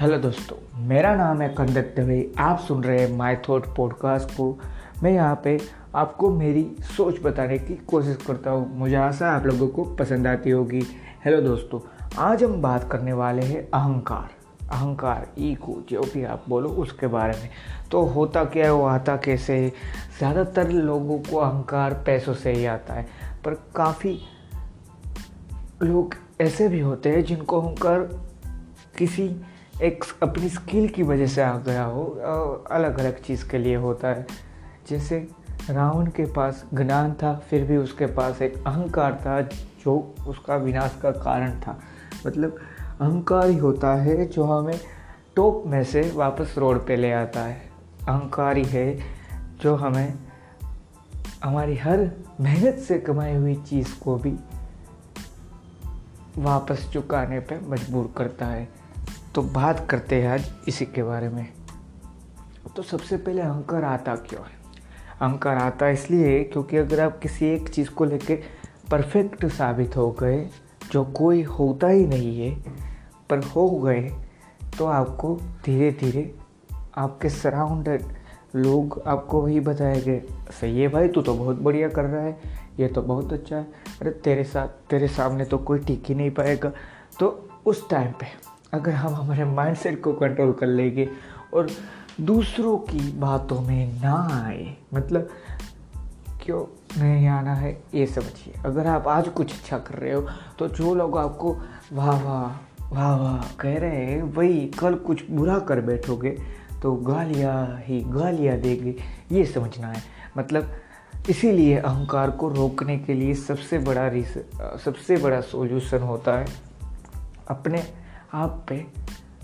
Hello दोस्तों, मेरा नाम है कंदक दवे आप सुन रहे हैं माई थॉट पॉडकास्ट को। मैं यहाँ पे आपको मेरी सोच बताने की कोशिश करता हूँ। मुझे आशा आप लोगों को पसंद आती होगी। हेलो दोस्तों, आज हम बात करने वाले हैं अहंकार। अहंकार, ईगो, जो भी आप बोलो, उसके बारे में। तो होता क्या है, वो आता कैसे ज़्यादातर लोगों को अहंकार पैसों से ही आता है, पर काफ़ी लोग ऐसे भी होते हैं जिनको अहंकार किसी एक अपनी स्किल की वजह से आ गया हो अलग अलग चीज़ के लिए होता है। जैसे रावण के पास ज्ञान था, फिर भी उसके पास एक अहंकार था जो उसका विनाश का कारण था। मतलब अहंकार ही होता है जो हमें टॉप में से वापस रोड पे ले आता है। अहंकार ही है जो हमें हमारी हर मेहनत से कमाई हुई चीज़ को भी वापस चुकाने पे मजबूर करता है। तो बात करते हैं आज इसी के बारे में। तो सबसे पहले अहंकार आता क्यों है? अहंकार आता इसलिए क्योंकि अगर आप किसी एक चीज़ को लेके परफेक्ट साबित हो गए, जो कोई होता ही नहीं है, पर हो गए तो आपको धीरे धीरे आपके सराउंडेड लोग आपको वही बताएँगे सही है भाई तू तो बहुत बढ़िया कर रहा है, ये तो बहुत अच्छा है, अरे तेरे साथ, तेरे सामने तो कोई टिक ही नहीं पाएगा। तो उस टाइम पे अगर हम हमारे माइंडसेट को कंट्रोल कर लेंगे और दूसरों की बातों में ना आए मतलब क्यों नहीं आना है, ये समझिए। अगर आप आज कुछ अच्छा कर रहे हो तो जो लोग आपको वाह वाह वाह वाह कह रहे हैं, वही कल कुछ बुरा कर बैठोगे तो गालियाँ ही गालियाँ देंगे, ये समझना है। मतलब इसीलिए अहंकार को रोकने के लिए सबसे बड़ा सबसे बड़ा सॉल्यूशन होता है अपने आप पे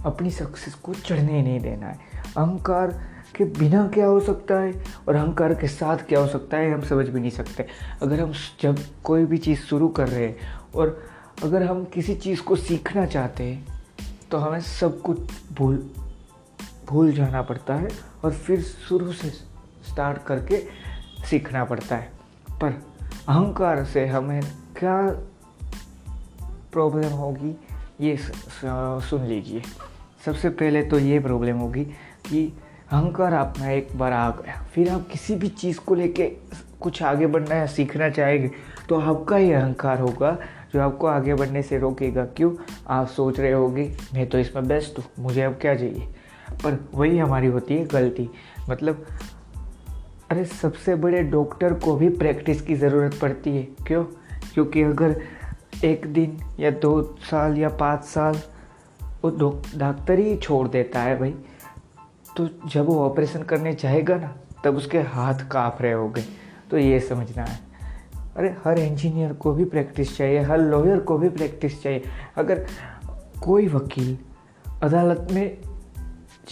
अपनी सक्सेस को चढ़ने नहीं देना है। अहंकार के बिना क्या हो सकता है? और अहंकार के साथ क्या हो सकता है? हम समझ भी नहीं सकते। अगर हम जब कोई भी चीज़ शुरू कर रहे हैं और अगर हम किसी चीज़ को सीखना चाहते हैं तो हमें सब कुछ भूल भूल जाना पड़ता है और फिर शुरू से स्टार्ट करके सीखना पड़ता है। पर अहंकार से हमें क्या प्रॉब्लम होगी? ये सुन लीजिए। सबसे पहले तो ये प्रॉब्लम होगी कि अहंकार आप एक बार आ गया। फिर आप किसी भी चीज़ को लेके कुछ आगे बढ़ना या सीखना चाहेंगे तो आपका ही अहंकार होगा जो आपको आगे बढ़ने से रोकेगा। क्यों? आप सोच रहे होगे, मैं तो इसमें बेस्ट हूँ, मुझे अब क्या चाहिए? पर वही हमारी होती है गलती। मतलब अरे, सबसे बड़े डॉक्टर को भी प्रैक्टिस की ज़रूरत पड़ती है। क्यों? क्योंकि अगर एक दिन या दो साल या पाँच साल वो डॉक्टर ही छोड़ देता है भाई। तो जब वो ऑपरेशन करने चाहेगा ना, तब उसके हाथ काँप रहे होंगे। तो ये समझना है। अरे, हर इंजीनियर को भी प्रैक्टिस चाहिए, हर लॉयर को भी प्रैक्टिस चाहिए। अगर कोई वकील अदालत में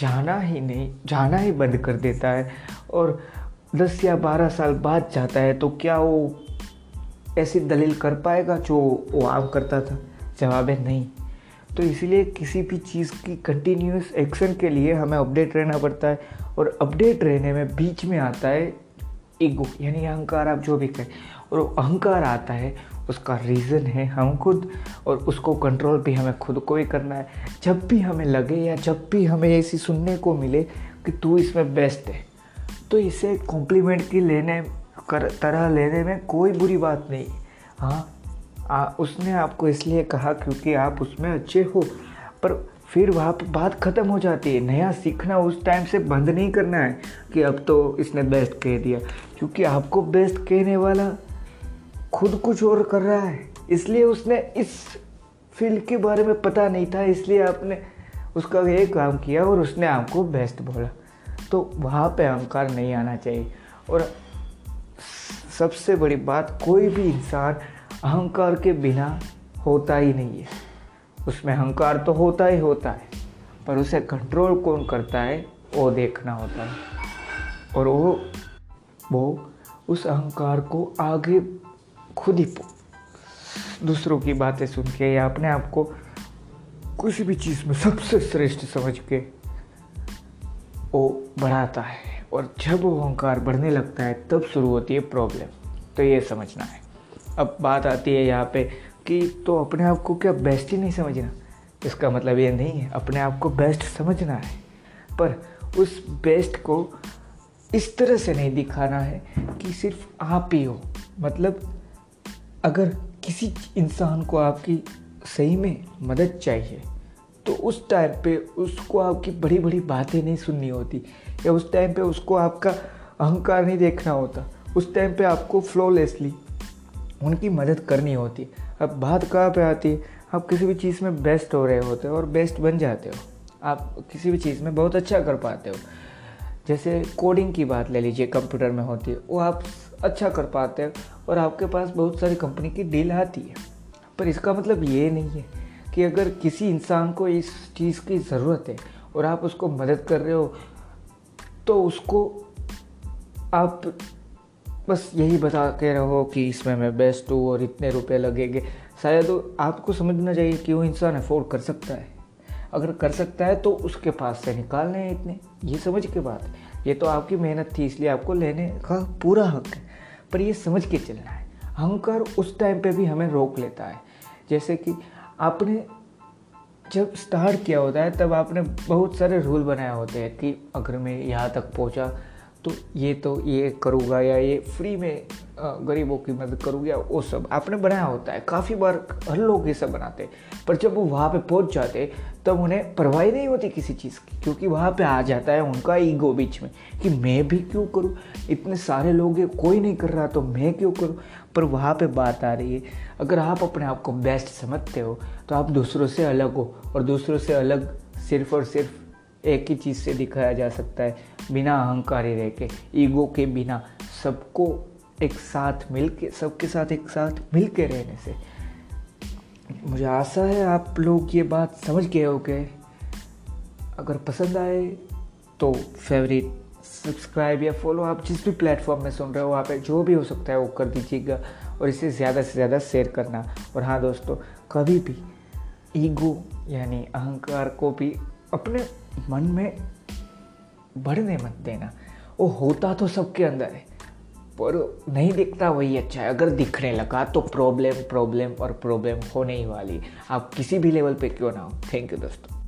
जाना ही नहीं, जाना ही बंद कर देता है और दस या बारह साल बाद जाता है तो क्या वो ऐसी दलील कर पाएगा जो वो आम करता था? जवाब है नहीं। तो इसीलिए किसी भी चीज़ की कंटिन्यूस एक्शन के लिए हमें अपडेट रहना पड़ता है और अपडेट रहने में बीच में आता है ईगो यानी अहंकार, आप जो भी कहें। और अहंकार आता है, उसका रीज़न है हम खुद और उसको कंट्रोल भी हमें खुद को ही करना है। जब भी हमें लगे या जब भी हमें ऐसी सुनने को मिले कि तू इसमें बेस्ट है तो इसे कॉम्प्लीमेंट की लेने कर तरह लेने में कोई बुरी बात नहीं। हाँ आ, उसने आपको इसलिए कहा क्योंकि आप उसमें अच्छे हो पर फिर वहाँ पर बात ख़त्म हो जाती है। नया सीखना उस टाइम से बंद नहीं करना है कि अब तो इसने बेस्ट कह दिया क्योंकि आपको बेस्ट कहने वाला खुद कुछ और कर रहा है। इसलिए उसने इस फ़ील्ड के बारे में पता नहीं था इसलिए आपने उसका ये काम किया और उसने आपको बेस्ट बोला। तो वहाँ पे अहंकार नहीं आना चाहिए। और सबसे बड़ी बात, कोई भी इंसान अहंकार के बिना होता ही नहीं है। उसमें अहंकार तो होता ही होता है, पर उसे कंट्रोल कौन करता है? वो देखना होता है। और वो वो उस अहंकार को आगे खुद ही दूसरों की बातें सुन के या अपने आप को किसी भी चीज़ में सबसे श्रेष्ठ समझ के वो बढ़ाता है। और जब वो अहंकार बढ़ने लगता है, तब शुरू होती है प्रॉब्लम तो ये समझना है। अब बात आती है यहाँ पे कि तो अपने आप को क्या बेस्ट ही नहीं समझना? इसका मतलब ये नहीं है, अपने आप को बेस्ट समझना है। पर उस बेस्ट को इस तरह से नहीं दिखाना है कि सिर्फ़ आप ही हो। मतलब अगर किसी इंसान को आपकी सही में मदद चाहिए तो उस टाइम पे उसको आपकी बड़ी बड़ी बातें नहीं सुननी होती। या उस टाइम पे उसको आपका अहंकार नहीं देखना होता। उस टाइम पे आपको फ्लॉलेसली उनकी मदद करनी होती। अब बात कहाँ पे आती? है आप किसी भी चीज़ में बेस्ट हो रहे होते हो और बेस्ट बन जाते हो। आप किसी भी चीज़ में बहुत अच्छा कर पाते हो। जैसे कोडिंग की बात ले लीजिए कंप्यूटर में होती है, वो आप अच्छा कर पाते हो और आपके पास बहुत सारी कंपनी की डील आती है। पर इसका मतलब ये नहीं है कि अगर किसी इंसान को इस चीज़ की ज़रूरत है और आप उसको मदद कर रहे हो तो उसको आप बस यही बता के रहो कि इसमें मैं बेस्ट हूँ और इतने रुपए लगेंगे। शायद आपको समझना चाहिए कि वो इंसान अफोर्ड कर सकता है। अगर कर सकता है तो उसके पास से निकालने हैं इतने। ये समझ के बात है। ये तो आपकी मेहनत थी, इसलिए आपको लेने का पूरा हक है। पर ये समझ के चलना है। अहंकार उस टाइम पे भी हमें रोक लेता है। जैसे कि आपने जब स्टार्ट किया होता है, तब आपने बहुत सारे रूल बनाए होते हैं कि अगर मैं यहाँ तक पहुँचा तो ये तो ये करूँगा या ये फ्री में गरीबों की मदद करूँगा वो सब आपने बनाया होता है। काफ़ी बार हर लोग ये सब बनाते हैं। पर जब वो वहाँ पे पहुँच जाते तब उन्हें परवाही नहीं होती किसी चीज़ की, क्योंकि वहाँ पे आ जाता है उनका ईगो बीच में कि मैं भी क्यों करूँ? इतने सारे लोग कोई नहीं कर रहा तो मैं क्यों करूँ? पर वहाँ पे बात आ रही है, अगर आप अपने आप को बेस्ट समझते हो तो आप दूसरों से अलग हो, और दूसरों से अलग सिर्फ़ और सिर्फ़ एक ही चीज़ से दिखाया जा सकता है, बिना अहंकारी रह के, ईगो के बिना, सबको एक साथ मिल के सबके साथ एक साथ मिल के रहने से। मुझे आशा है आप लोग ये बात समझ गए हो गए अगर पसंद आए तो फेवरेट सब्सक्राइब या फॉलो आप जिस भी प्लेटफॉर्म में सुन रहे हो, वहाँ पे जो भी हो सकता है वो कर दीजिएगा और इसे ज़्यादा से ज़्यादा शेयर करना। और हाँ दोस्तों, कभी भी ईगो यानी अहंकार को भी अपने मन में बढ़ने मत देना। वो होता तो सबके अंदर है। पर नहीं दिखता, वही अच्छा है। अगर दिखने लगा तो प्रॉब्लम प्रॉब्लम और प्रॉब्लम होने ही वाली। आप किसी भी लेवल पे क्यों ना हो। थैंक यू दोस्तों।